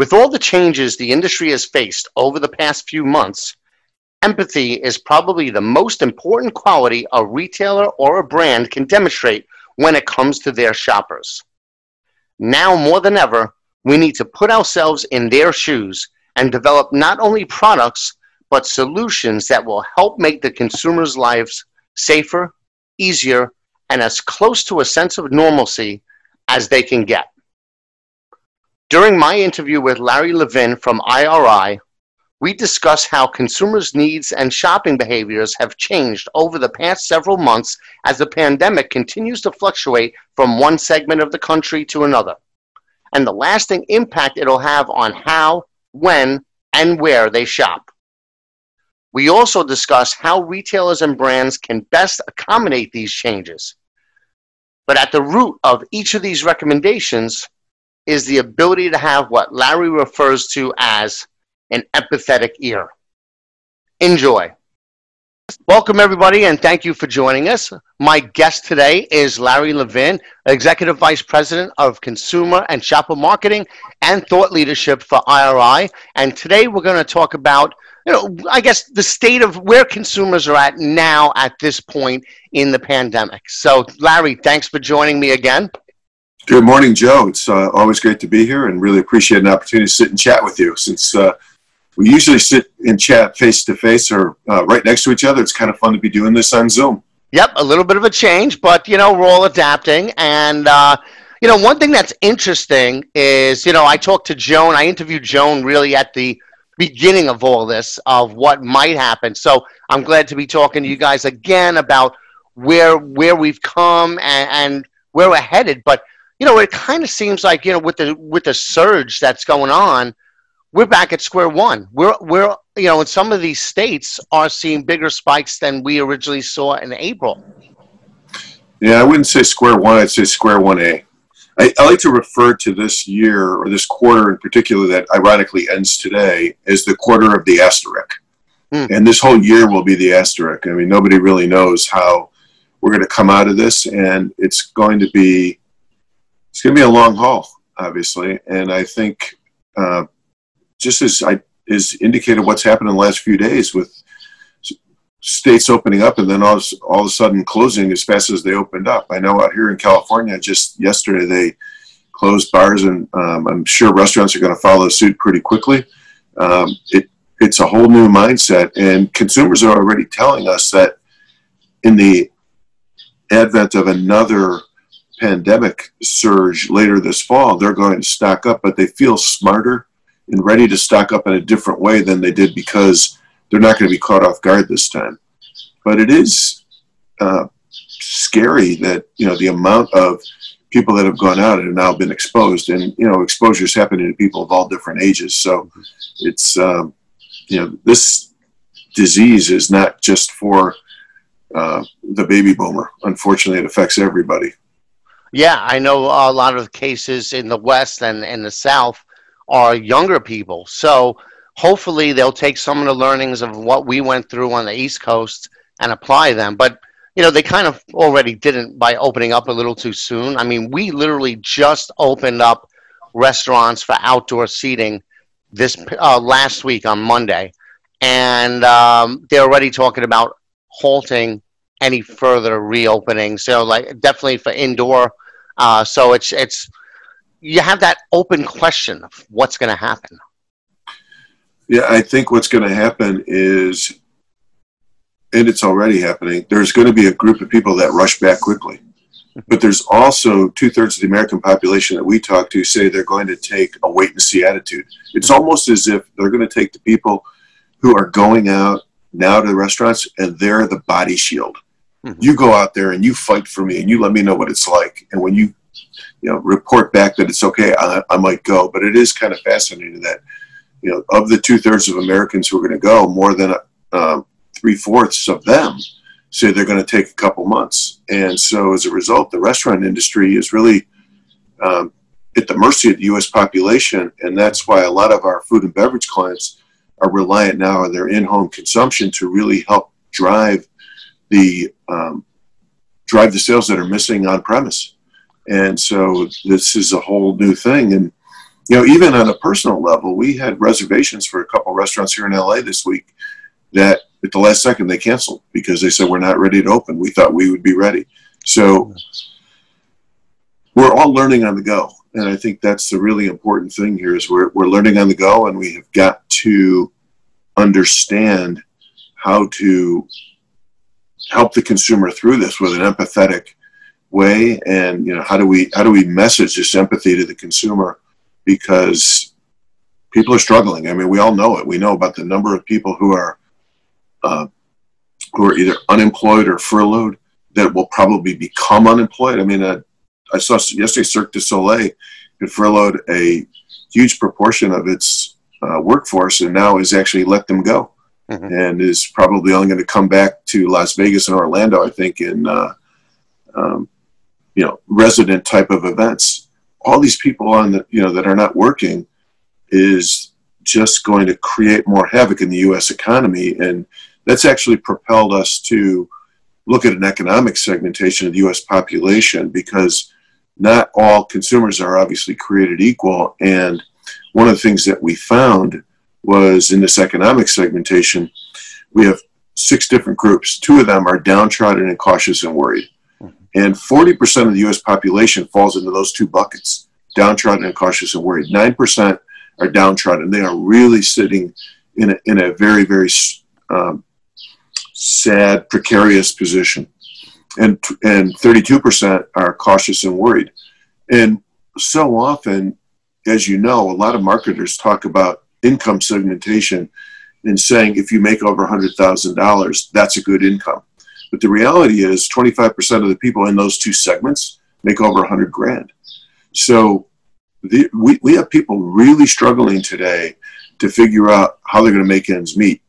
With all the changes the industry has faced over the past few months, empathy is probably the most important quality a retailer or a brand can demonstrate when it comes to their shoppers. Now more than ever, we need to put ourselves in their shoes and develop not only products, but solutions that will help make the consumers' lives safer, easier, and as close to a sense of normalcy as they can get. During my interview with Larry Levin from IRI, we discuss how consumers' needs and shopping behaviors have changed over the past several months as the pandemic continues to fluctuate from one segment of the country to another, and the lasting impact it'll have on how, when, and where they shop. We also discuss how retailers and brands can best accommodate these changes. But at the root of each of these recommendations is the ability to have what Larry refers to as an empathetic ear. Enjoy. Welcome, everybody, and thank you for joining us. My guest today is Larry Levin, Executive Vice President of Consumer and Shopper Marketing and Thought Leadership for IRI. And today we're going to talk about, you know, I guess the state of where consumers are at now at this point in the pandemic. So, Larry, thanks for joining me again. Good morning, Joe. It's uh, always great to be here and really appreciate an opportunity to sit and chat with you. Since uh, we usually sit and chat face to face or uh, right next to each other, it's kind of fun to be doing this on Zoom. Yep, a little bit of a change, but you know we're all adapting. And uh, you know one thing that's interesting is you know I talked to Joan. I interviewed Joan really at the beginning of all this of what might happen. So I'm glad to be talking to you guys again about where where we've come and, and where we're headed. But you know, it kind of seems like you know with the with the surge that's going on, we're back at square one. We're we're you know, in some of these states are seeing bigger spikes than we originally saw in April. Yeah, I wouldn't say square one. I'd say square one A. I, I like to refer to this year or this quarter in particular that ironically ends today as the quarter of the asterisk. Hmm. And this whole year will be the asterisk. I mean, nobody really knows how we're going to come out of this, and it's going to be it's going to be a long haul, obviously. And I think uh, just as I is indicated what's happened in the last few days with states opening up and then all, all of a sudden closing as fast as they opened up. I know out here in California, just yesterday they closed bars, and um, I'm sure restaurants are going to follow suit pretty quickly. Um, it, it's a whole new mindset, and consumers are already telling us that in the advent of another pandemic surge later this fall, they're going to stock up, but they feel smarter and ready to stock up in a different way than they did because they're not going to be caught off guard this time. But it is uh, scary that you know the amount of people that have gone out and have now been exposed, and you know exposure is happening to people of all different ages. So it's um, you know this disease is not just for uh, the baby boomer. Unfortunately, it affects everybody. Yeah, I know a lot of cases in the West and in the South are younger people. So hopefully they'll take some of the learnings of what we went through on the East Coast and apply them. But you know, they kind of already didn't by opening up a little too soon. I mean, we literally just opened up restaurants for outdoor seating this uh, last week on Monday, and um, they're already talking about halting any further reopening. So, like, definitely for indoor uh, so it's it's you have that open question of what's going to happen. Yeah, I think what's going to happen is, and it's already happening. There's going to be a group of people that rush back quickly, but there's also two thirds of the American population that we talk to say they're going to take a wait and see attitude. It's almost as if they're going to take the people who are going out now to the restaurants and they're the body shield Mm-hmm. You go out there and you fight for me and you let me know what it's like. And when you, you know, report back that it's okay, I, I might go. But it is kind of fascinating that, you know, of the two thirds of Americans who are going to go, more than um, three fourths of them say they're going to take a couple months. And so as a result, the restaurant industry is really um, at the mercy of the U.S. population. And that's why a lot of our food and beverage clients are reliant now on their in home consumption to really help drive the um, drive the sales that are missing on premise. And so this is a whole new thing. And you know, even on a personal level, we had reservations for a couple restaurants here in LA this week that at the last second they canceled because they said we're not ready to open. We thought we would be ready. So we're all learning on the go. And I think that's the really important thing here is we're, we're learning on the go and we have got to understand how to help the consumer through this with an empathetic way. And you know how do we how do we message this empathy to the consumer? Because people are struggling. I mean we all know it. We know about the number of people who are uh, who are either unemployed or furloughed that will probably become unemployed. I mean uh, i saw yesterday cirque du soleil had furloughed a huge proportion of its uh, workforce and now has actually let them go mm-hmm. and is probably only going to come back to Las Vegas and Orlando, I think, in uh, um, you know resident type of events. All these people on the you know that are not working is just going to create more havoc in the U.S. economy, and that's actually propelled us to look at an economic segmentation of the U.S. population because not all consumers are obviously created equal, and one of the things that we found was in this economic segmentation, we have six different groups. Two of them are downtrodden and cautious and worried. Mm-hmm. And 40% of the US population falls into those two buckets downtrodden and cautious and worried. 9% are downtrodden. They are really sitting in a, in a very, very um, sad, precarious position. And, and 32% are cautious and worried. And so often, as you know, a lot of marketers talk about income segmentation and saying if you make over $100,000, that's a good income. But the reality is 25% of the people in those two segments make over 100 grand. So the, we, we have people really struggling today to figure out how they're going to make ends meet.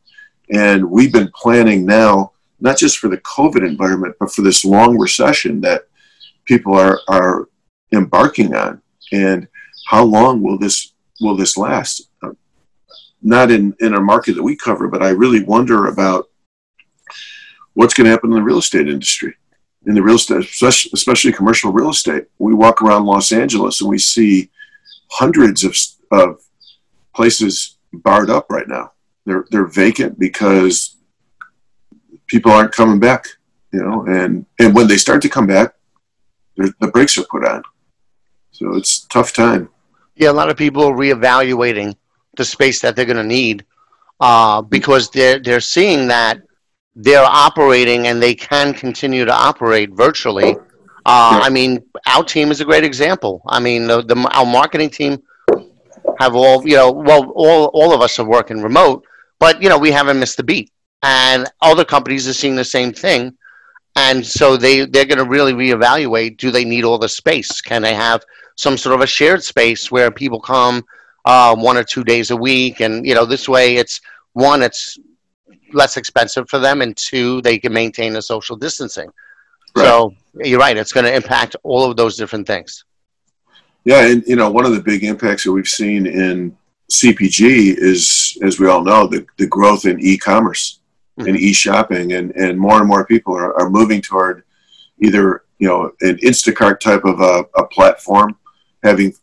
And we've been planning now, not just for the COVID environment, but for this long recession that people are, are embarking on. And how long will this will this last? Not in, in a market that we cover, but I really wonder about what's going to happen in the real estate industry. In the real estate, especially, commercial real estate, we walk around Los Angeles and we see hundreds of, of places barred up right now. They're they're vacant because people aren't coming back, you know, and and when they start to come back, the brakes are put on. So it's tough time. Yeah, a lot of people reevaluating the space that they're going to need uh, because they're they're seeing that they're operating and they can continue to operate virtually. Uh, I mean, our team is a great example. I mean, the, the, our marketing team have all you know. Well, all all of us are working remote, but you know we haven't missed the beat, and other companies are seeing the same thing. And so they they're going to really reevaluate: Do they need all the space? Can they have some sort of a shared space where people come? Uh, one or two days a week, and you know this way it's one it's less expensive for them, and two they can maintain the social distancing. Right. So you're right; it's going to impact all of those different things. Yeah, and you know one of the big impacts that we've seen in CPG is, as we all know, the, the growth in e-commerce mm-hmm. and e-shopping, and, and more and more people are, are moving toward either you know an Instacart type of a, a platform, having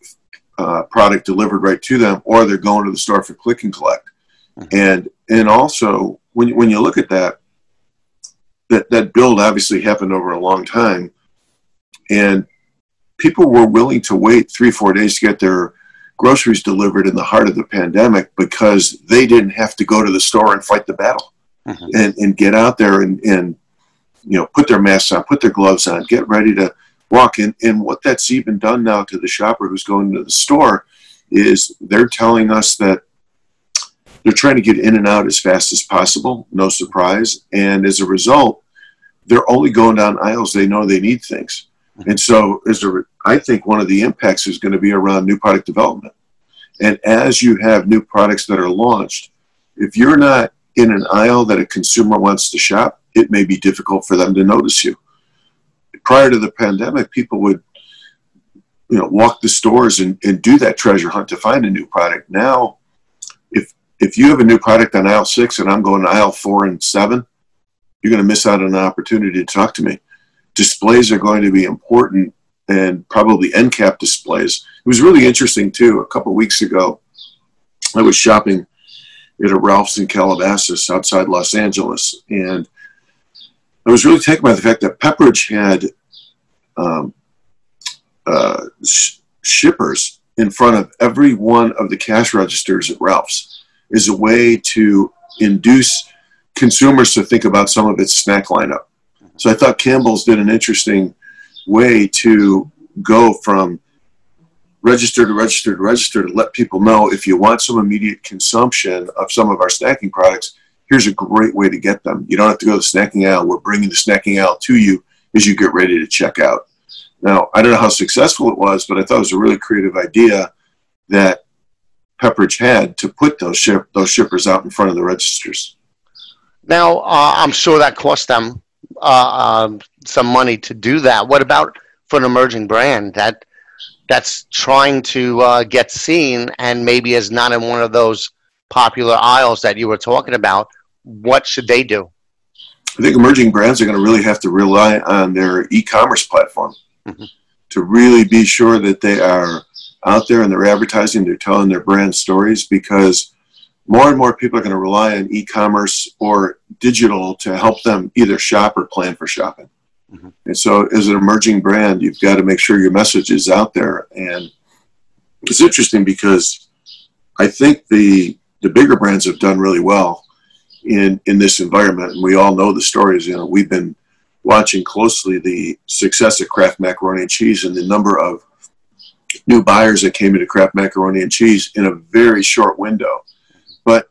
uh, product delivered right to them, or they're going to the store for click and collect. Mm-hmm. And and also when you, when you look at that, that that build obviously happened over a long time, and people were willing to wait three four days to get their groceries delivered in the heart of the pandemic because they didn't have to go to the store and fight the battle mm-hmm. and, and get out there and, and you know put their masks on put their gloves on get ready to walk. And, and what that's even done now to the shopper who's going to the store is they're telling us that they're trying to get in and out as fast as possible, no surprise. And as a result, they're only going down aisles they know they need things. Mm-hmm. And so, as a, I think one of the impacts is going to be around new product development. And as you have new products that are launched, if you're not in an aisle that a consumer wants to shop, it may be difficult for them to notice you prior to the pandemic, people would you know walk the stores and, and do that treasure hunt to find a new product. Now, if if you have a new product on aisle six and I'm going to aisle four and seven, you're going to miss out on an opportunity to talk to me. Displays are going to be important and probably end cap displays. It was really interesting too. A couple weeks ago, I was shopping at a Ralph's in Calabasas outside Los Angeles, and I was really taken by the fact that Pepperidge had um, uh, sh- shippers in front of every one of the cash registers at Ralph's is a way to induce consumers to think about some of its snack lineup. So I thought Campbell's did an interesting way to go from register to register to register to let people know if you want some immediate consumption of some of our snacking products, here's a great way to get them. You don't have to go to the snacking aisle. We're bringing the snacking aisle to you as you get ready to check out. Now, I don't know how successful it was, but I thought it was a really creative idea that Pepperidge had to put those ship those shippers out in front of the registers. Now, uh, I'm sure that cost them uh, um, some money to do that. What about for an emerging brand that that's trying to uh, get seen and maybe is not in one of those popular aisles that you were talking about? What should they do? I think emerging brands are going to really have to rely on their e-commerce platform mm-hmm. to really be sure that they are out there and they're advertising, they're telling their brand stories because more and more people are going to rely on e-commerce or digital to help them either shop or plan for shopping. Mm-hmm. And so, as an emerging brand, you've got to make sure your message is out there. And it's interesting because I think the the bigger brands have done really well in in this environment, and we all know the stories. You know, we've been watching closely the success of Kraft macaroni and cheese and the number of new buyers that came into Kraft macaroni and cheese in a very short window. But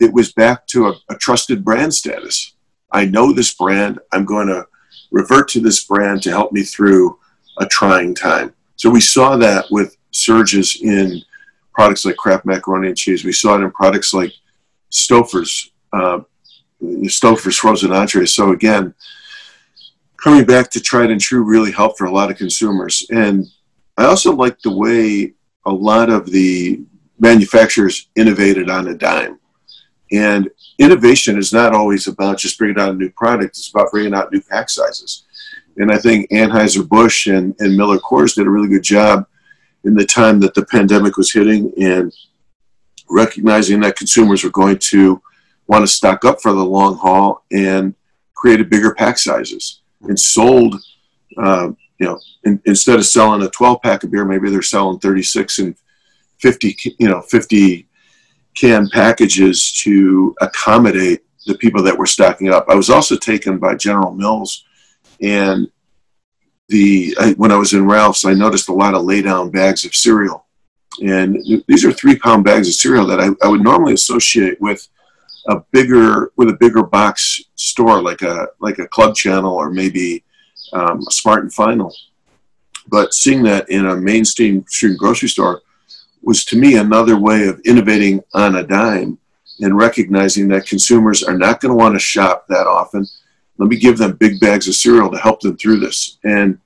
it was back to a, a trusted brand status. I know this brand. I'm going to revert to this brand to help me through a trying time. So we saw that with surges in products like Kraft macaroni and cheese. We saw it in products like Stouffer's, uh, Stouffer's frozen entrees. So again, coming back to tried and true really helped for a lot of consumers. And I also like the way a lot of the manufacturers innovated on a dime. And innovation is not always about just bringing out a new product, it's about bringing out new pack sizes. And I think Anheuser-Busch and, and Miller Coors did a really good job in the time that the pandemic was hitting and recognizing that consumers were going to want to stock up for the long haul and created bigger pack sizes and sold, uh, you know, in, instead of selling a 12 pack of beer, maybe they're selling 36 and 50, you know, 50 can packages to accommodate the people that were stocking up. I was also taken by General Mills, and the I, when I was in Ralph's, I noticed a lot of lay down bags of cereal, and these are three pound bags of cereal that I, I would normally associate with a bigger with a bigger box store like a like a Club Channel or maybe um, a Smart and Final. But seeing that in a mainstream grocery store was to me another way of innovating on a dime and recognizing that consumers are not going to want to shop that often. Let me give them big bags of cereal to help them through this. And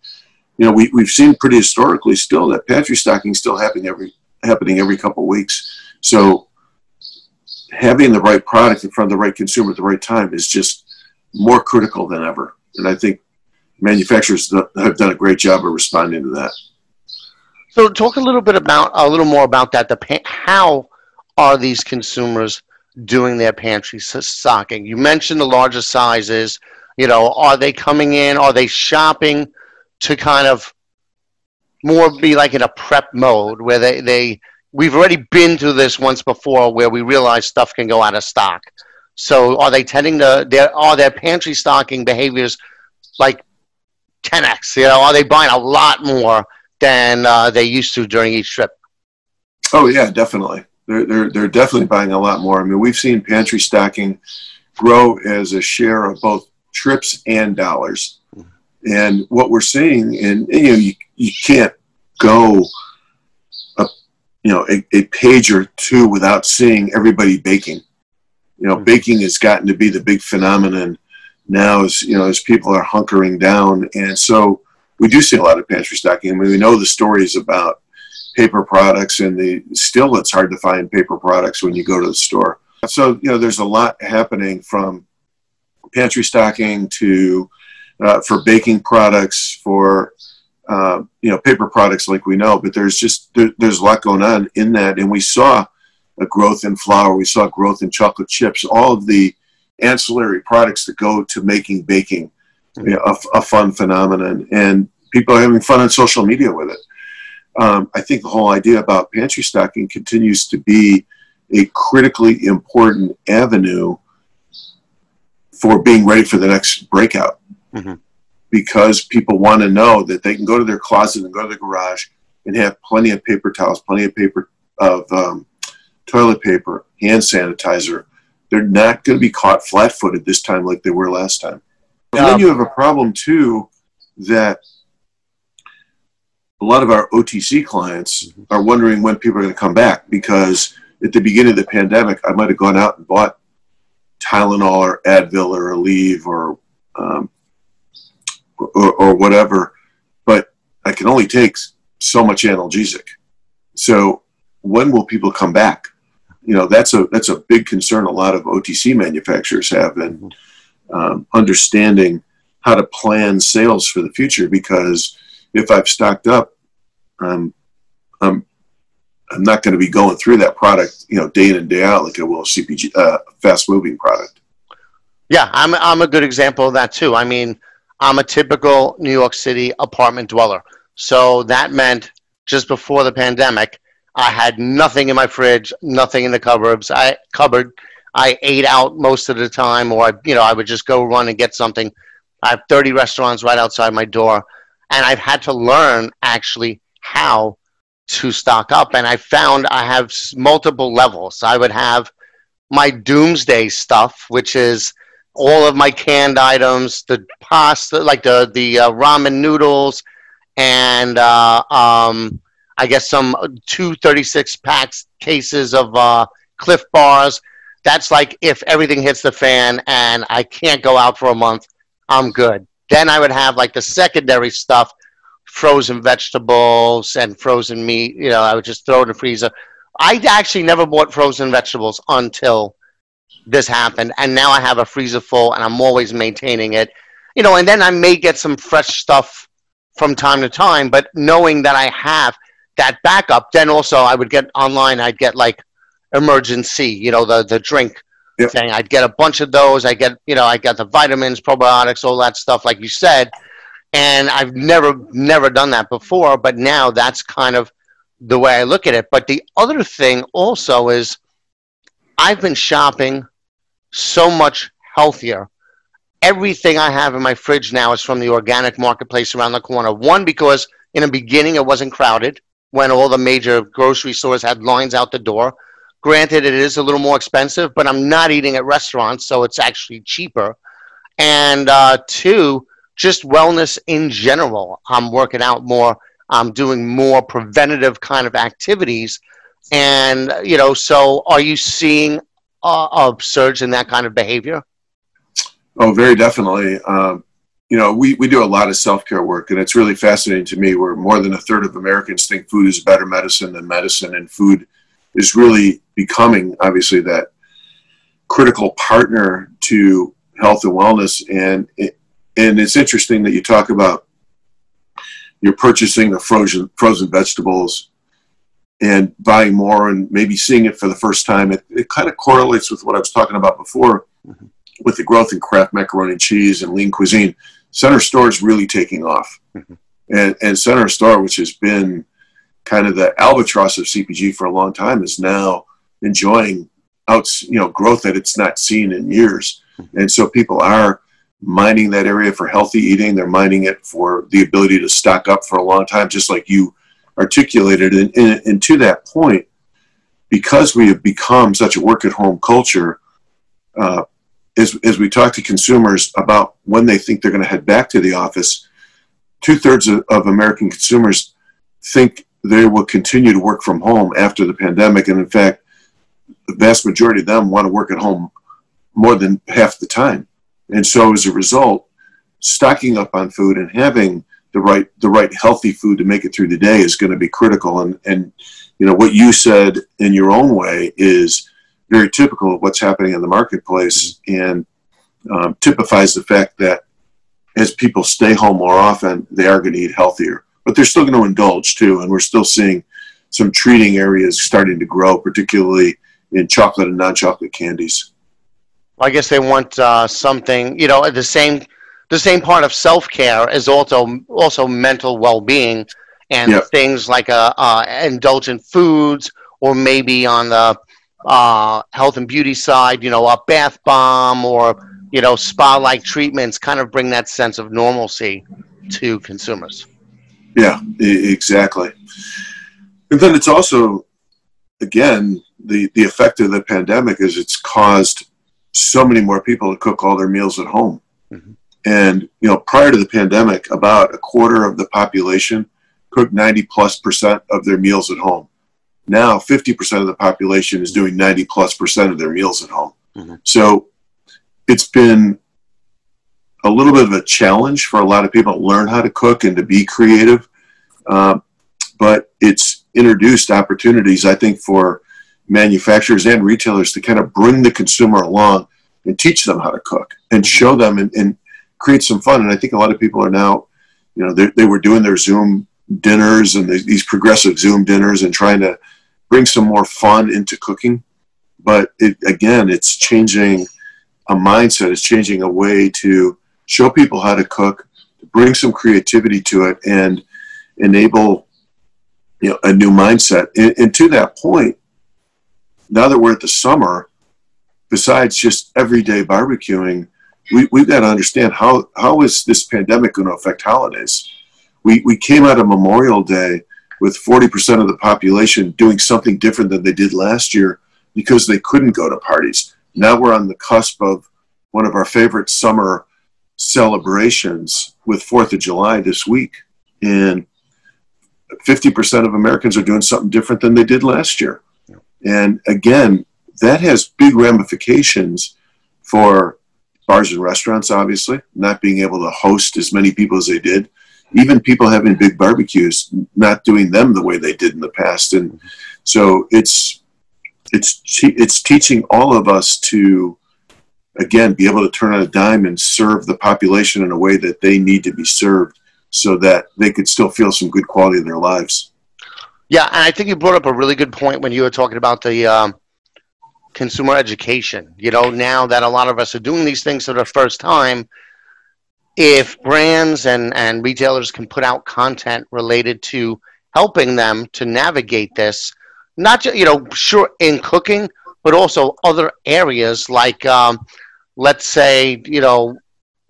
you know, we, we've seen pretty historically still that pantry stocking still happening every happening every couple weeks. So having the right product in front of the right consumer at the right time is just more critical than ever. And I think manufacturers have done a great job of responding to that. So, talk a little bit about a little more about that. The how are these consumers doing their pantry stocking? You mentioned the larger sizes. You know, are they coming in? Are they shopping to kind of more be like in a prep mode where they they we've already been through this once before where we realize stuff can go out of stock. So, are they tending to their are their pantry stocking behaviors like 10x? You know, are they buying a lot more? than uh, they used to during each trip. Oh yeah, definitely. They're, they're, they're definitely buying a lot more. I mean, we've seen pantry stocking grow as a share of both trips and dollars. And what we're seeing, and, and you know, you, you can't go you know, a, a page or two without seeing everybody baking. You know, mm-hmm. baking has gotten to be the big phenomenon now as, you know, as people are hunkering down. And so we do see a lot of pantry stocking. I mean, we know the stories about paper products, and the still it's hard to find paper products when you go to the store. So you know, there's a lot happening from pantry stocking to uh, for baking products, for uh, you know, paper products like we know, but there's just there, there's a lot going on in that, and we saw a growth in flour, we saw growth in chocolate chips, all of the ancillary products that go to making baking you know, a, a, fun phenomenon, and people are having fun on social media with it. Um, I think the whole idea about pantry stocking continues to be a critically important avenue for being ready for the next breakout. Mm-hmm because people want to know that they can go to their closet and go to the garage and have plenty of paper towels, plenty of paper of um, toilet paper, hand sanitizer. They're not going to be caught flat-footed this time like they were last time. And then you have a problem too that a lot of our OTC clients mm-hmm. are wondering when people are going to come back because at the beginning of the pandemic, I might have gone out and bought Tylenol or Advil or Aleve or um, or, or whatever, but I can only take so much analgesic. So when will people come back? You know, that's a that's a big concern. A lot of OTC manufacturers have in um, understanding how to plan sales for the future. Because if I've stocked up, um, I'm I'm not going to be going through that product, you know, day in and day out like I will CPG, uh, fast moving product. Yeah, I'm I'm a good example of that too. I mean, I'm a typical New York City apartment dweller. So that meant just before the pandemic, I had nothing in my fridge, nothing in the cupboards. I cupboard. I ate out most of the time, or I, you know, I would just go run and get something. I have 30 restaurants right outside my door, and I've had to learn actually how to stock up. And I found I have multiple levels. I would have my doomsday stuff, which is all of my canned items, the pasta, like the the uh, ramen noodles, and uh, um, I guess some two thirty six packs cases of uh, Clif bars. That's like if everything hits the fan and I can't go out for a month, I'm good. Then I would have like the secondary stuff, frozen vegetables and frozen meat. You know, I would just throw it in the freezer. I actually never bought frozen vegetables until this happened, and now I have a freezer full, and I'm always maintaining it. You know, and then I may get some fresh stuff from time to time, but knowing that I have that backup, then also I would get online. I'd get like Emergen-C, you know, the the drink yep. thing. I'd get a bunch of those. I get, you know, I got the vitamins, probiotics, all that stuff, like you said. And I've never never done that before, but now that's kind of the way I look at it. But the other thing also is I've been shopping so much healthier. Everything I have in my fridge now is from the organic marketplace around the corner. One, because in the beginning it wasn't crowded when all the major grocery stores had lines out the door. Granted, it is a little more expensive, but I'm not eating at restaurants, so it's actually cheaper. And uh, two, just wellness in general. I'm working out more. I'm doing more preventative kind of activities. And, you know, so are you seeing a surge in that kind of behavior? Oh, very definitely. Um, you know, we, we do a lot of self care work, and it's really fascinating to me where more than a third of Americans think food is better medicine than medicine, and food is really becoming, obviously, that critical partner to health and wellness. And it, and it's interesting that you talk about you're purchasing the frozen frozen vegetables and buying more and maybe seeing it for the first time, it, it kind of correlates with what I was talking about before mm-hmm. with the growth in Kraft macaroni and cheese and lean cuisine. Center store is really taking off. Mm-hmm. And, and Center Store, which has been kind of the albatross of CPG for a long time, is now enjoying out, you know, growth that it's not seen in years. Mm-hmm. And so people are mining that area for healthy eating. They're mining it for the ability to stock up for a long time, just like you articulated. And, and, and to that point, because we have become such a work at home culture, uh, as, as we talk to consumers about when they think they're going to head back to the office, two thirds of, of American consumers think they will continue to work from home after the pandemic. And in fact, the vast majority of them want to work at home more than half the time. And so as a result, stocking up on food and having the right the right healthy food to make it through the day is going to be critical. And and you know what you said in your own way is very typical of what's happening in the marketplace and um, typifies the fact that as people stay home more often, they are going to eat healthier. but they're still going to indulge too, and we're still seeing some treating areas starting to grow, particularly in chocolate and non-chocolate candies. I guess they want uh, something, you know, at the same the same part of self care is also also mental well being and yep. things like uh, uh, indulgent foods or maybe on the uh, health and beauty side, you know, a bath bomb or you know spa like treatments kind of bring that sense of normalcy to consumers. Yeah, exactly. And then it's also, again, the the effect of the pandemic is it's caused so many more people to cook all their meals at home. Mm-hmm. And you know, prior to the pandemic, about a quarter of the population cooked 90 plus percent of their meals at home. Now, 50% of the population is doing 90 plus percent of their meals at home. Mm-hmm. So it's been a little bit of a challenge for a lot of people to learn how to cook and to be creative. Uh, but it's introduced opportunities, I think, for manufacturers and retailers to kind of bring the consumer along and teach them how to cook and show them and, and create some fun. And I think a lot of people are now, you know, they were doing their Zoom dinners and these progressive Zoom dinners and trying to bring some more fun into cooking. But it, again, it's changing a mindset. It's changing a way to show people how to cook, to bring some creativity to it, and enable you know a new mindset. And, and to that point, now that we're at the summer, besides just everyday barbecuing, we, we've got to understand how, how is this pandemic going to affect holidays? We, we came out of Memorial Day with 40% of the population doing something different than they did last year because they couldn't go to parties. Now we're on the cusp of one of our favorite summer celebrations with 4th of July this week. And 50% of Americans are doing something different than they did last year. And again, that has big ramifications for bars and restaurants, obviously, not being able to host as many people as they did. Even people having big barbecues, not doing them the way they did in the past. And so it's it's it's teaching all of us to again be able to turn on a dime and serve the population in a way that they need to be served so that they could still feel some good quality in their lives. Yeah, and I think you brought up a really good point when you were talking about the um, consumer education. You know, now that a lot of us are doing these things for the first time, if brands and, and retailers can put out content related to helping them to navigate this, not just, you know, sure, in cooking, but also other areas like, um, let's say, you know,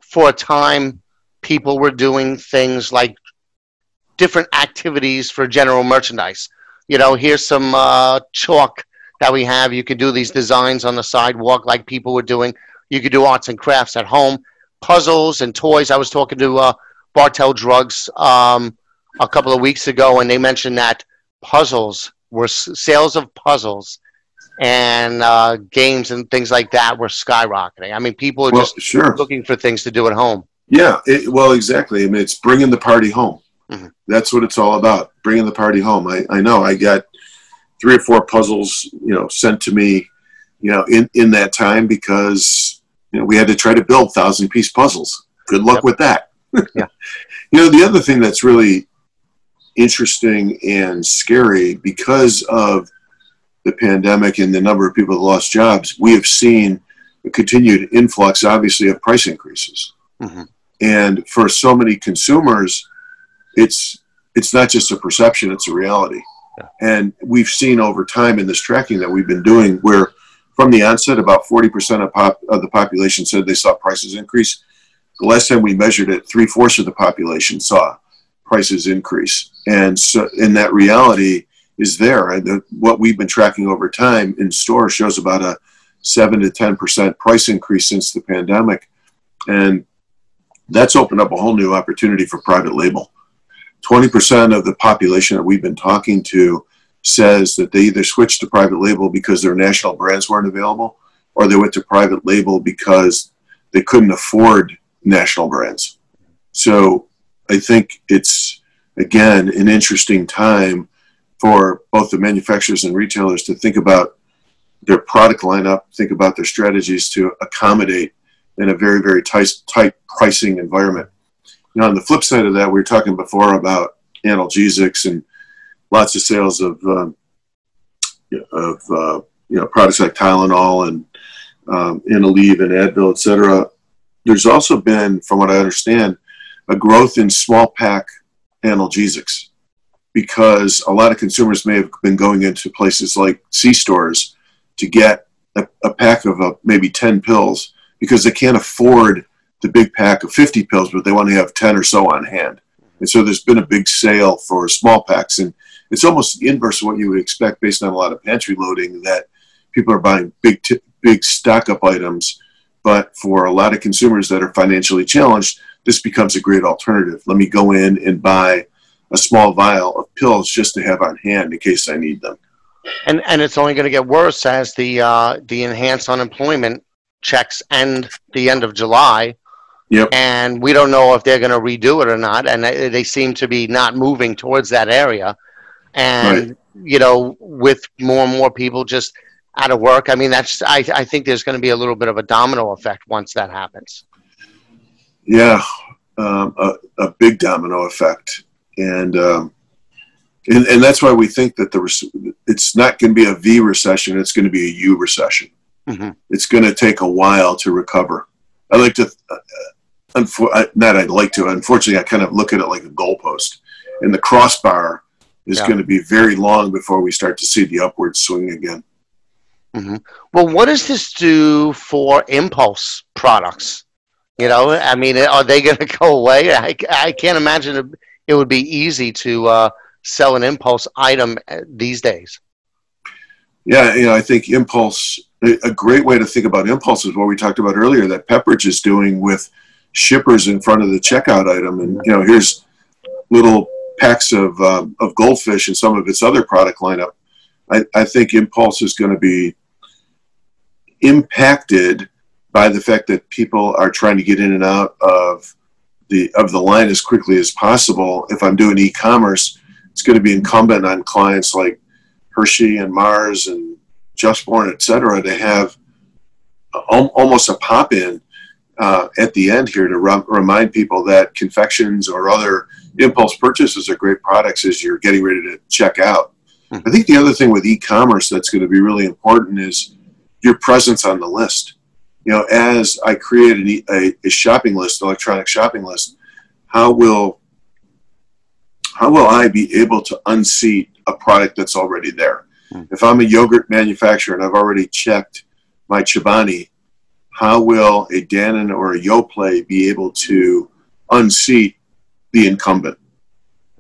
for a time, people were doing things like different activities for general merchandise. You know, here's some uh, chalk that we have. You could do these designs on the sidewalk like people were doing. You could do arts and crafts at home, puzzles and toys. I was talking to uh, Bartell Drugs um, a couple of weeks ago, and they mentioned that puzzles were sales of puzzles and uh, games and things like that were skyrocketing. I mean, people are well, just sure. looking for things to do at home. Yeah, it, well, exactly. I mean, it's bringing the party home. Mm-hmm. That's what it's all about, bringing the party home. I, I know I got three or four puzzles, you know, sent to me, you know, in, in that time because, you know, we had to try to build thousand piece puzzles. Good luck yep. with that. yeah. You know, the other thing that's really interesting and scary because of the pandemic and the number of people that lost jobs, we have seen a continued influx, obviously, of price increases. Mm-hmm. And for so many consumers, it's it's not just a perception; it's a reality. And we've seen over time in this tracking that we've been doing, where from the onset, about 40% of, pop, of the population said they saw prices increase. The last time we measured it, three fourths of the population saw prices increase. And so, in that reality is there. And the, what we've been tracking over time in store shows about a seven to 10% price increase since the pandemic. And that's opened up a whole new opportunity for private label. 20% of the population that we've been talking to says that they either switched to private label because their national brands weren't available or they went to private label because they couldn't afford national brands. So I think it's, again, an interesting time for both the manufacturers and retailers to think about their product lineup, think about their strategies to accommodate in a very, very tight, tight pricing environment. Now, on the flip side of that, we were talking before about analgesics and lots of sales of um, of uh, you know products like Tylenol and um, and Aleve and Advil, et cetera. There's also been, from what I understand, a growth in small pack analgesics because a lot of consumers may have been going into places like C stores to get a, a pack of uh, maybe 10 pills because they can't afford the big pack of 50 pills, but they want to have 10 or so on hand. And so there's been a big sale for small packs. And it's almost the inverse of what you would expect based on a lot of pantry loading that people are buying big, t- big stock up items. But for a lot of consumers that are financially challenged, this becomes a great alternative. Let me go in and buy a small vial of pills just to have on hand in case I need them. And and it's only going to get worse as the uh, the enhanced unemployment checks end the end of July. Yep. And we don't know if they're going to redo it or not. And they, they seem to be not moving towards that area. And right. you know, with more and more people just out of work, I mean, that's I I think there's going to be a little bit of a domino effect once that happens. Yeah, um, a, a big domino effect and um, and, and that's why we think that the it's not going to be a V recession; it's going to be a U recession. Mm-hmm. It's going to take a while to recover. I like to, uh, unfor- not I'd like to. Unfortunately, I kind of look at it like a goalpost, and the crossbar is yeah. going to be very long before we start to see the upward swing again. Mm-hmm. Well, what does this do for impulse products? You know, I mean, are they going to go away? I, I can't imagine it would be easy to uh, sell an impulse item uh, these days. Yeah, you know, I think impulse. A great way to think about impulse is what we talked about earlier that Pepperidge is doing with shippers in front of the checkout item, and you know, here's little packs of um, of goldfish and some of its other product lineup. I, I think impulse is going to be impacted by the fact that people are trying to get in and out of the of the line as quickly as possible. If I'm doing e-commerce, it's going to be incumbent on clients like Hershey and Mars and Just Born, et cetera, to have almost a pop in uh, at the end here to remind people that confections or other impulse purchases are great products as you're getting ready to check out. Hmm. I think the other thing with e-commerce that's going to be really important is your presence on the list you know, as I create a, a, shopping list, electronic shopping list, how will how will I be able to unseat a product that's already there? Mm. If I'm a yogurt manufacturer and I've already checked my Chobani, how will a Dannon or a Yoplait be able to unseat the incumbent?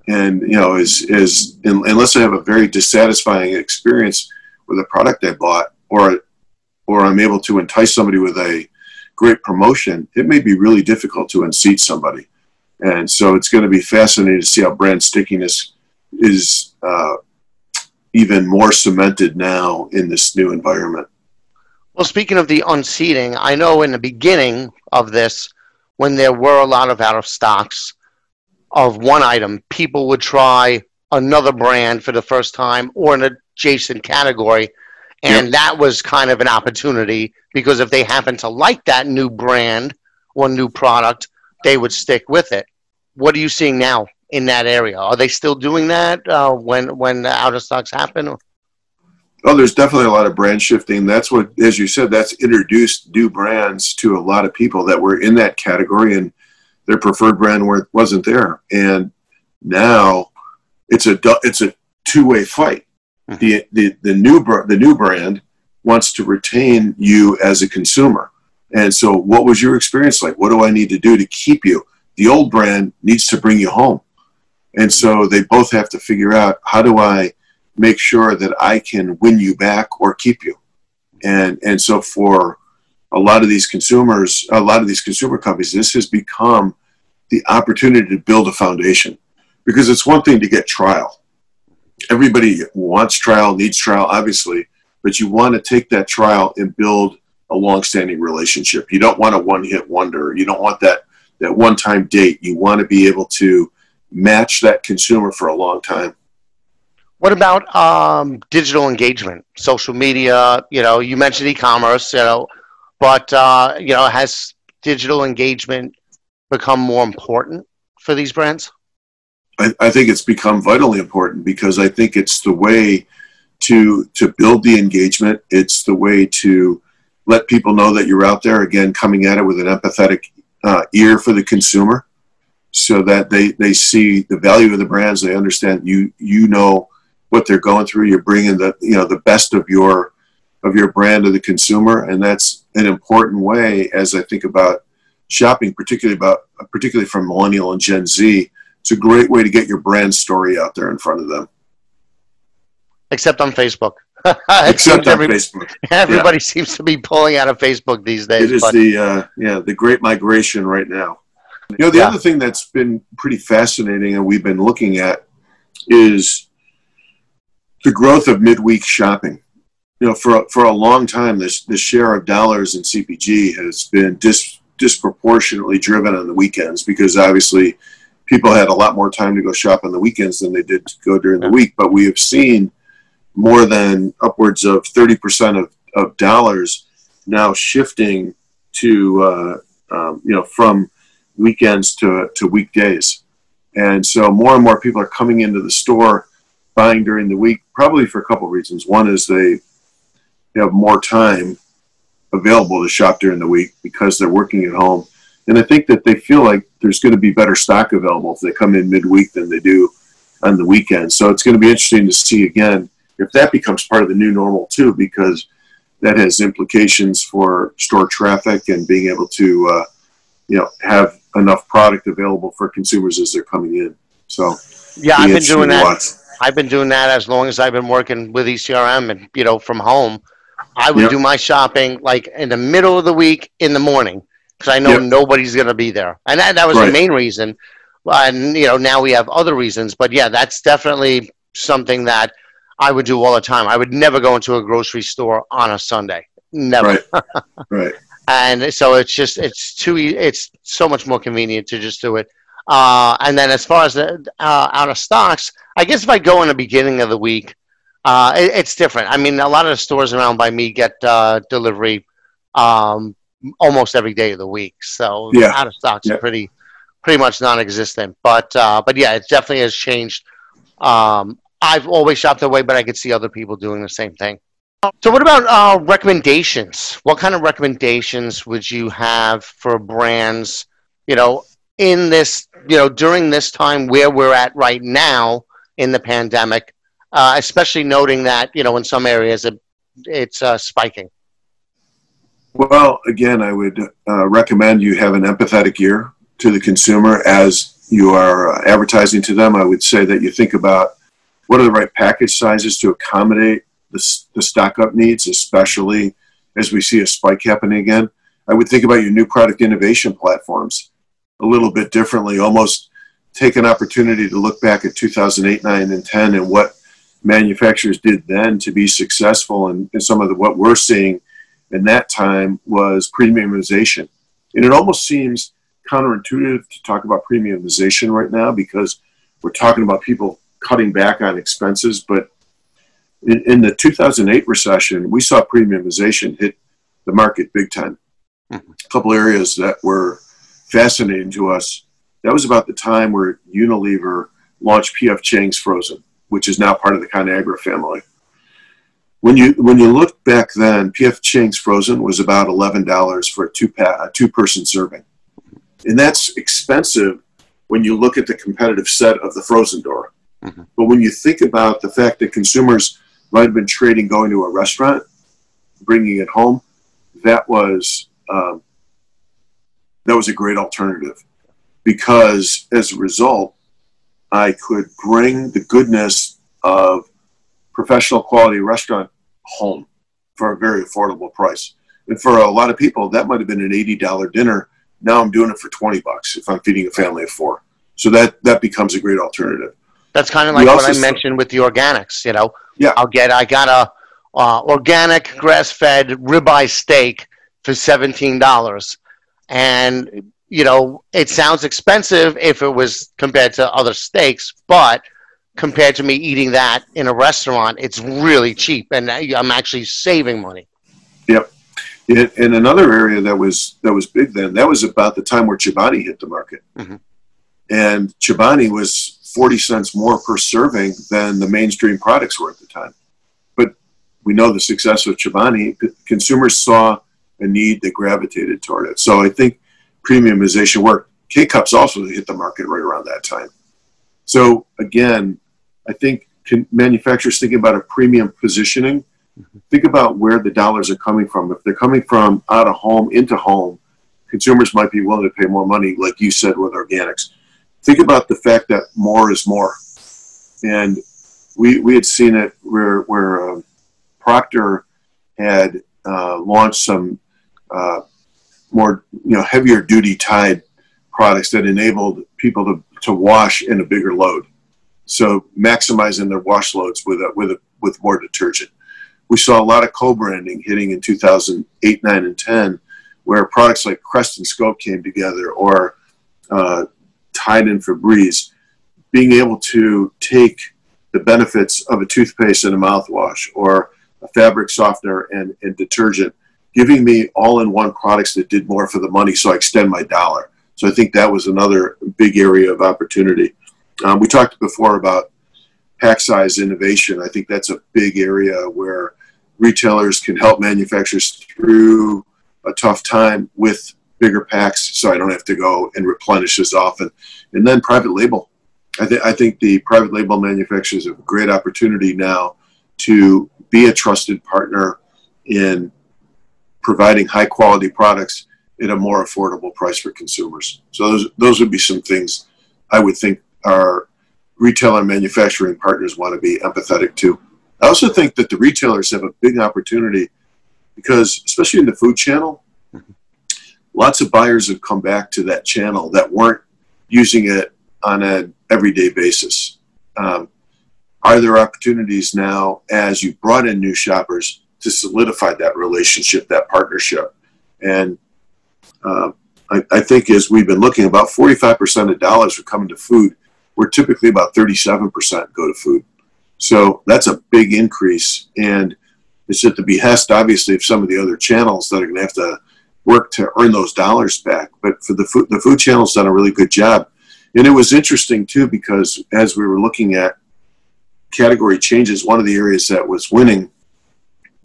And you know, is is unless I have a very dissatisfying experience with a product I bought or or I'm able to entice somebody with a great promotion, it may be really difficult to unseat somebody. And so it's going to be fascinating to see how brand stickiness is uh, even more cemented now in this new environment. Well, speaking of the unseating, I know in the beginning of this, when there were a lot of out of stocks of one item, people would try another brand for the first time or an adjacent category and yep. that was kind of an opportunity because if they happen to like that new brand or new product, they would stick with it. What are you seeing now in that area? Are they still doing that uh, when when the out of stocks happen? Oh, there's definitely a lot of brand shifting. That's what, as you said, that's introduced new brands to a lot of people that were in that category and their preferred brand wasn't there. And now it's a it's a two way fight Mm-hmm. The, the, the, new, the new brand wants to retain you as a consumer. And so, what was your experience like? What do I need to do to keep you? The old brand needs to bring you home. And so, they both have to figure out how do I make sure that I can win you back or keep you? And, and so, for a lot of these consumers, a lot of these consumer companies, this has become the opportunity to build a foundation. Because it's one thing to get trial everybody wants trial, needs trial, obviously, but you want to take that trial and build a long-standing relationship. You don't want a one-hit wonder. You don't want that that one-time date. You want to be able to match that consumer for a long time. What about um, digital engagement, social media? You know, you mentioned e-commerce. You know, but uh, you know, has digital engagement become more important for these brands? I, I think it's become vitally important because I think it's the way to to build the engagement. It's the way to let people know that you're out there again, coming at it with an empathetic uh, ear for the consumer, so that they they see the value of the brands. They understand you you know what they're going through. You're bringing the you know the best of your of your brand to the consumer, and that's an important way as I think about shopping, particularly about particularly from millennial and Gen Z. It's a great way to get your brand story out there in front of them. Except on Facebook. Except on every, Facebook. Everybody yeah. seems to be pulling out of Facebook these days. It is but. the uh, yeah the great migration right now. You know the yeah. other thing that's been pretty fascinating and we've been looking at is the growth of midweek shopping. You know, for for a long time, this the share of dollars in CPG has been dis, disproportionately driven on the weekends because obviously people had a lot more time to go shop on the weekends than they did to go during the week. But we have seen more than upwards of 30% of, of dollars now shifting to, uh, um, you know, from weekends to, to weekdays. And so more and more people are coming into the store buying during the week, probably for a couple of reasons. One is they have more time available to shop during the week because they're working at home. And I think that they feel like there's going to be better stock available if they come in midweek than they do on the weekend. So it's going to be interesting to see again if that becomes part of the new normal too, because that has implications for store traffic and being able to, uh, you know, have enough product available for consumers as they're coming in. So yeah, I've been doing that. Watch. I've been doing that as long as I've been working with ECRM and you know from home. I would yep. do my shopping like in the middle of the week in the morning because I know yep. nobody's going to be there, and that, that was right. the main reason. And you know now we have other reasons, but yeah, that's definitely something that I would do all the time. I would never go into a grocery store on a Sunday. Never. Right. right. and so it's just it's too it's so much more convenient to just do it. Uh, and then as far as the uh, out of stocks, I guess if I go in the beginning of the week, uh, it, it's different. I mean, a lot of the stores around by me get uh, delivery um, almost every day of the week, so yeah. out of stocks yeah. are pretty pretty much non-existent. But uh, but yeah, it definitely has changed. Um, I've always shopped that way, but I could see other people doing the same thing. So, what about uh, recommendations? What kind of recommendations would you have for brands? You know, in this, you know, during this time where we're at right now in the pandemic, uh, especially noting that you know in some areas it, it's uh, spiking. Well, again, I would uh, recommend you have an empathetic ear to the consumer as you are uh, advertising to them. I would say that you think about what are the right package sizes to accommodate the, the stock up needs, especially as we see a spike happening again. I would think about your new product innovation platforms a little bit differently, almost take an opportunity to look back at 2008, 9, and 10 and what manufacturers did then to be successful. And, and some of the, what we're seeing in that time was premiumization. And it almost seems counterintuitive to talk about premiumization right now because we're talking about people cutting back on expenses. But in, in the 2008 recession, we saw premiumization hit the market big time. Mm-hmm. A couple areas that were fascinating to us. That was about the time where Unilever launched P.F. Chang's Frozen, which is now part of the Conagra family. When you when you look back then, P.F. Chang's Frozen was about eleven dollars for a two pa- a two person serving, and that's expensive when you look at the competitive set of the frozen door. Mm-hmm. But when you think about the fact that consumers might have been trading going to a restaurant, bringing it home, that was um, that was a great alternative because as a result, I could bring the goodness of professional quality restaurant home for a very affordable price. And for a lot of people, that might have been an $80 dinner. Now I'm doing it for 20 bucks if I'm feeding a family of four. So that, that becomes a great alternative. That's kind of like what I mentioned with the organics. You know, yeah, I'll get I got a uh, organic grass fed ribeye steak for seventeen dollars, and you know it sounds expensive if it was compared to other steaks, but compared to me eating that in a restaurant, it's really cheap, and I'm actually saving money. Yep. In, another area that was that was big then, that was about the time where Chobani hit the market. Mm-hmm and Chobani was 40 cents more per serving than the mainstream products were at the time. But we know the success of Chobani. Consumers saw a need, that gravitated toward it. So I think premiumization worked. K cups also hit the market right around that time. So again, I think manufacturers thinking about a premium positioning, think about where the dollars are coming from. If they're coming from out of home into home, consumers might be willing to pay more money, like you said with organics. Think about the fact that more is more, and we we had seen it where where uh, Procter had uh, launched some uh, more you know heavier duty Tide products that enabled people to, to wash in a bigger load. So maximizing their wash loads with a, with a, with more detergent. We saw a lot of co-branding hitting in 2008, 9, and 10, where products like Crest and Scope came together, or uh, Tide and Febreze, being able to take the benefits of a toothpaste and a mouthwash, or a fabric softener and, and detergent, giving me all-in-one products that did more for the money, so I extend my dollar. So I think that was another big area of opportunity. Um, we talked before about pack size innovation. I think that's a big area where retailers can help manufacturers through a tough time with bigger packs so I don't have to go and replenish as often. And then private label. I, th- I think the private label manufacturers have a great opportunity now to be a trusted partner in providing high quality products at a more affordable price for consumers. So those, those would be some things I would think our retailer and manufacturing partners want to be empathetic to. I also think that the retailers have a big opportunity because, especially in the food channel, lots of buyers have come back to that channel that weren't using it on an everyday basis. Um, are there opportunities now as you brought in new shoppers to solidify that relationship, that partnership? And uh, I, I, think as we've been looking, about 45% of dollars are coming to food where typically about 37% go to food. So that's a big increase. And it's at the behest, obviously, of some of the other channels that are going to have to work to earn those dollars back. But for the food, the food channel's done a really good job. And it was interesting, too, because as we were looking at category changes, one of the areas that was winning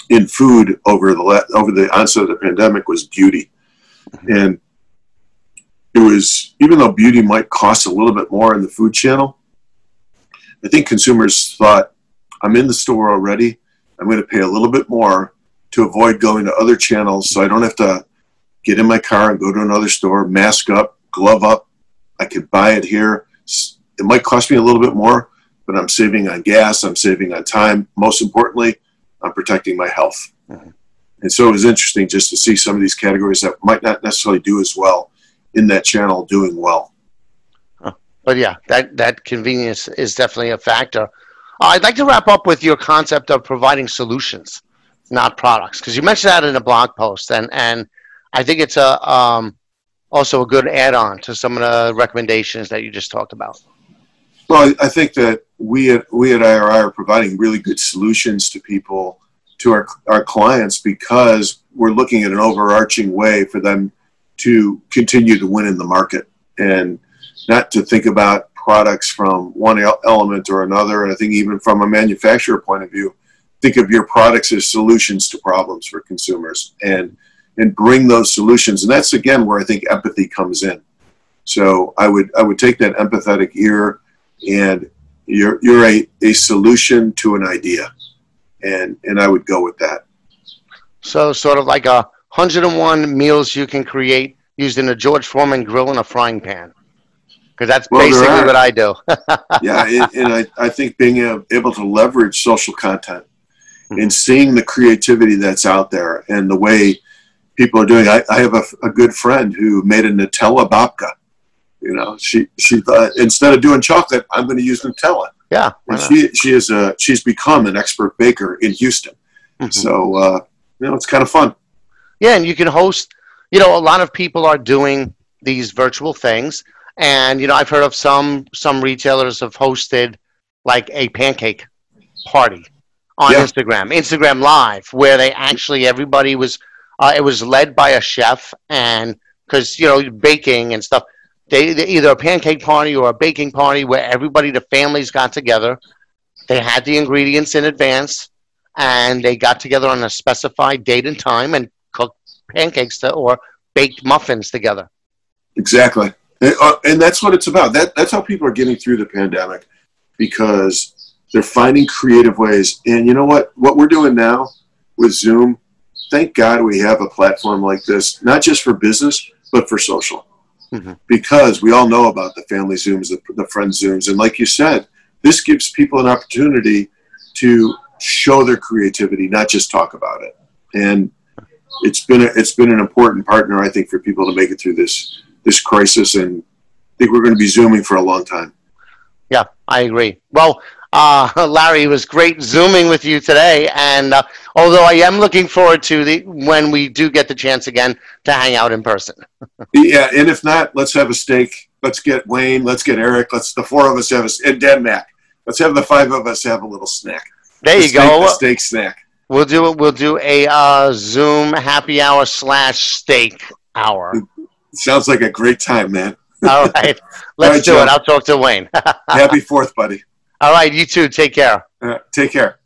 in food over the over the onset of the pandemic was beauty. Mm-hmm. And it was even though beauty might cost a little bit more in the food channel i think consumers thought i'm in the store already i'm going to pay a little bit more to avoid going to other channels so i don't have to get in my car and go to another store mask up glove up i could buy it here it might cost me a little bit more but i'm saving on gas i'm saving on time most importantly i'm protecting my health mm-hmm. and so it was interesting just to see some of these categories that might not necessarily do as well in that channel doing well. But yeah, that, that convenience is definitely a factor. Uh, I'd like to wrap up with your concept of providing solutions, not products, because you mentioned that in a blog post, and, and I think it's a um, also a good add-on to some of the recommendations that you just talked about. Well, I think that we at we at IRI are providing really good solutions to people, to our our clients, because we're looking at an overarching way for them to continue to win in the market and not to think about products from one element or another. And I think even from a manufacturer point of view, think of your products as solutions to problems for consumers and and bring those solutions. And that's again where I think empathy comes in. So I would I would take that empathetic ear and you're you're a, a solution to an idea. And and I would go with that. So sort of like a 101 meals you can create using a George Foreman grill and a frying pan. Because that's well, basically what I do. yeah, and, and I, I think being able to leverage social content mm-hmm. and seeing the creativity that's out there and the way people are doing. I, I have a, a good friend who made a Nutella babka. You know, she she thought instead of doing chocolate, I'm going to use Nutella. Yeah, and she she is a she's become an expert baker in Houston. Mm-hmm. So uh, you know, it's kind of fun. Yeah, and you can host. You know, a lot of people are doing these virtual things, and you know, I've heard of some some retailers have hosted like a pancake party on yeah. Instagram, Instagram Live, where they actually everybody was. Uh, it was led by a chef, and because you know baking and stuff, they, they either a pancake party or a baking party where everybody, the families got together. They had the ingredients in advance, and they got together on a specified date and time and cooked pancakes to, or baked muffins together. Exactly, and, uh, and that's what it's about. That that's how people are getting through the pandemic because they're finding creative ways. And you know what? What we're doing now with Zoom, thank God we have a platform like this, not just for business but for social mm-hmm. because we all know about the family Zooms, the, the friend Zooms. And like you said, this gives people an opportunity to show their creativity, not just talk about it. And it's been a, it's been an important partner, I think, for people to make it through this this crisis. And I think we're going to be zooming for a long time. Yeah, I agree. Well, uh, Larry, it was great zooming with you today, and uh, although I am looking forward to the when we do get the chance again to hang out in person. yeah, and if not, let's have a steak. Let's get Wayne. Let's get Eric. Let's the four of us have a and Dan Mac. Let's have the five of us have a little snack. There you steak, go. Steak snack. We'll do it. We'll do a uh, Zoom happy hour slash steak hour. Sounds like a great time, man. All right, let's right, do John. it. I'll talk to Wayne. happy Fourth, buddy. All right, you too. Take care. Uh, take care.